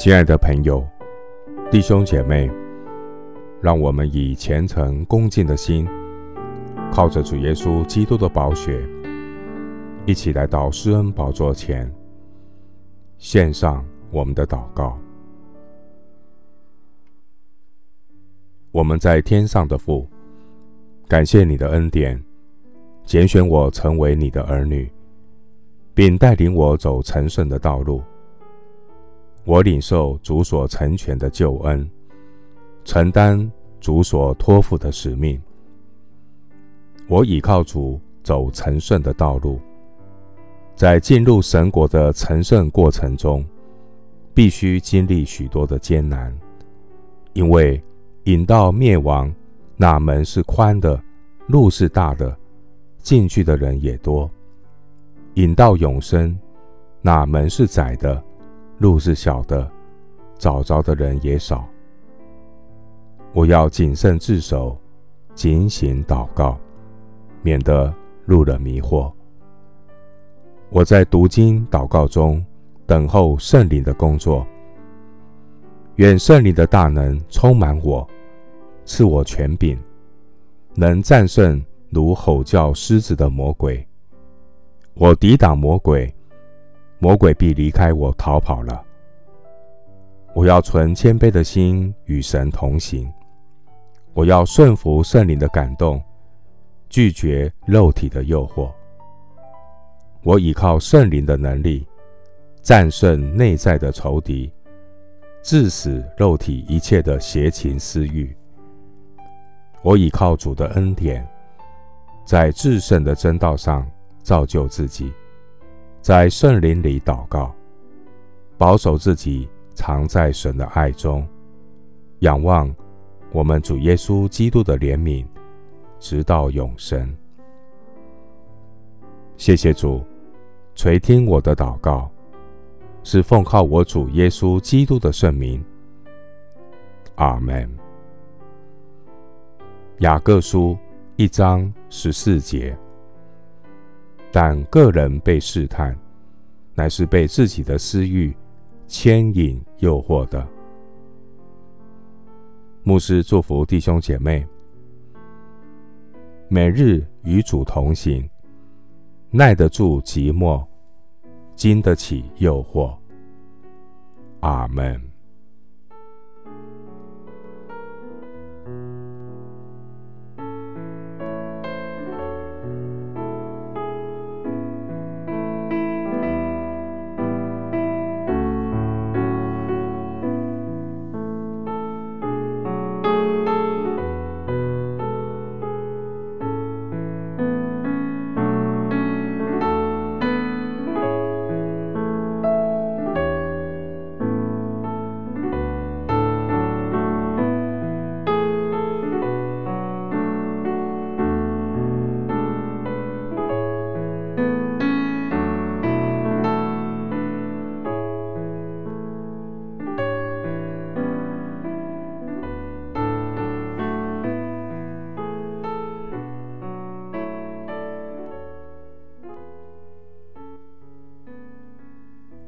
亲爱的朋友、弟兄姐妹，让我们以虔诚恭敬的心，靠着主耶稣基督的宝血，一起来到施恩宝座前，献上我们的祷告。我们在天上的父，感谢你的恩典，拣选我成为你的儿女，并带领我走成圣的道路。我领受主所成全的救恩，承担主所托付的使命。我倚靠主走成圣的道路，在进入神国的成圣过程中，必须经历许多的艰难，因为引到灭亡那门是宽的，路是大的，进去的人也多；引到永生那门是窄的。路是小的，找着的人也少。我要谨慎自守，警醒祷告，免得入了迷惑。我在读经祷告中等候圣灵的工作，愿圣灵的大能充满我，赐我权柄，能战胜如吼叫狮子的魔鬼。我抵挡魔鬼。魔鬼必离开我逃跑了。我要存谦卑的心与神同行。我要顺服圣灵的感动，拒绝肉体的诱惑。我倚靠圣灵的能力，战胜内在的仇敌，致死肉体一切的邪情私欲。我倚靠主的恩典，在至圣的真道上造就自己。在圣灵里祷告，保守自己藏在神的爱中，仰望我们主耶稣基督的怜悯，直到永生。谢谢主垂听我的祷告，是奉靠我主耶稣基督的圣名。阿门。雅各书一章十四节。但个人被试探，乃是被自己的私欲牵引诱惑的。牧师祝福弟兄姐妹，每日与主同行，耐得住寂寞，经得起诱惑。阿门。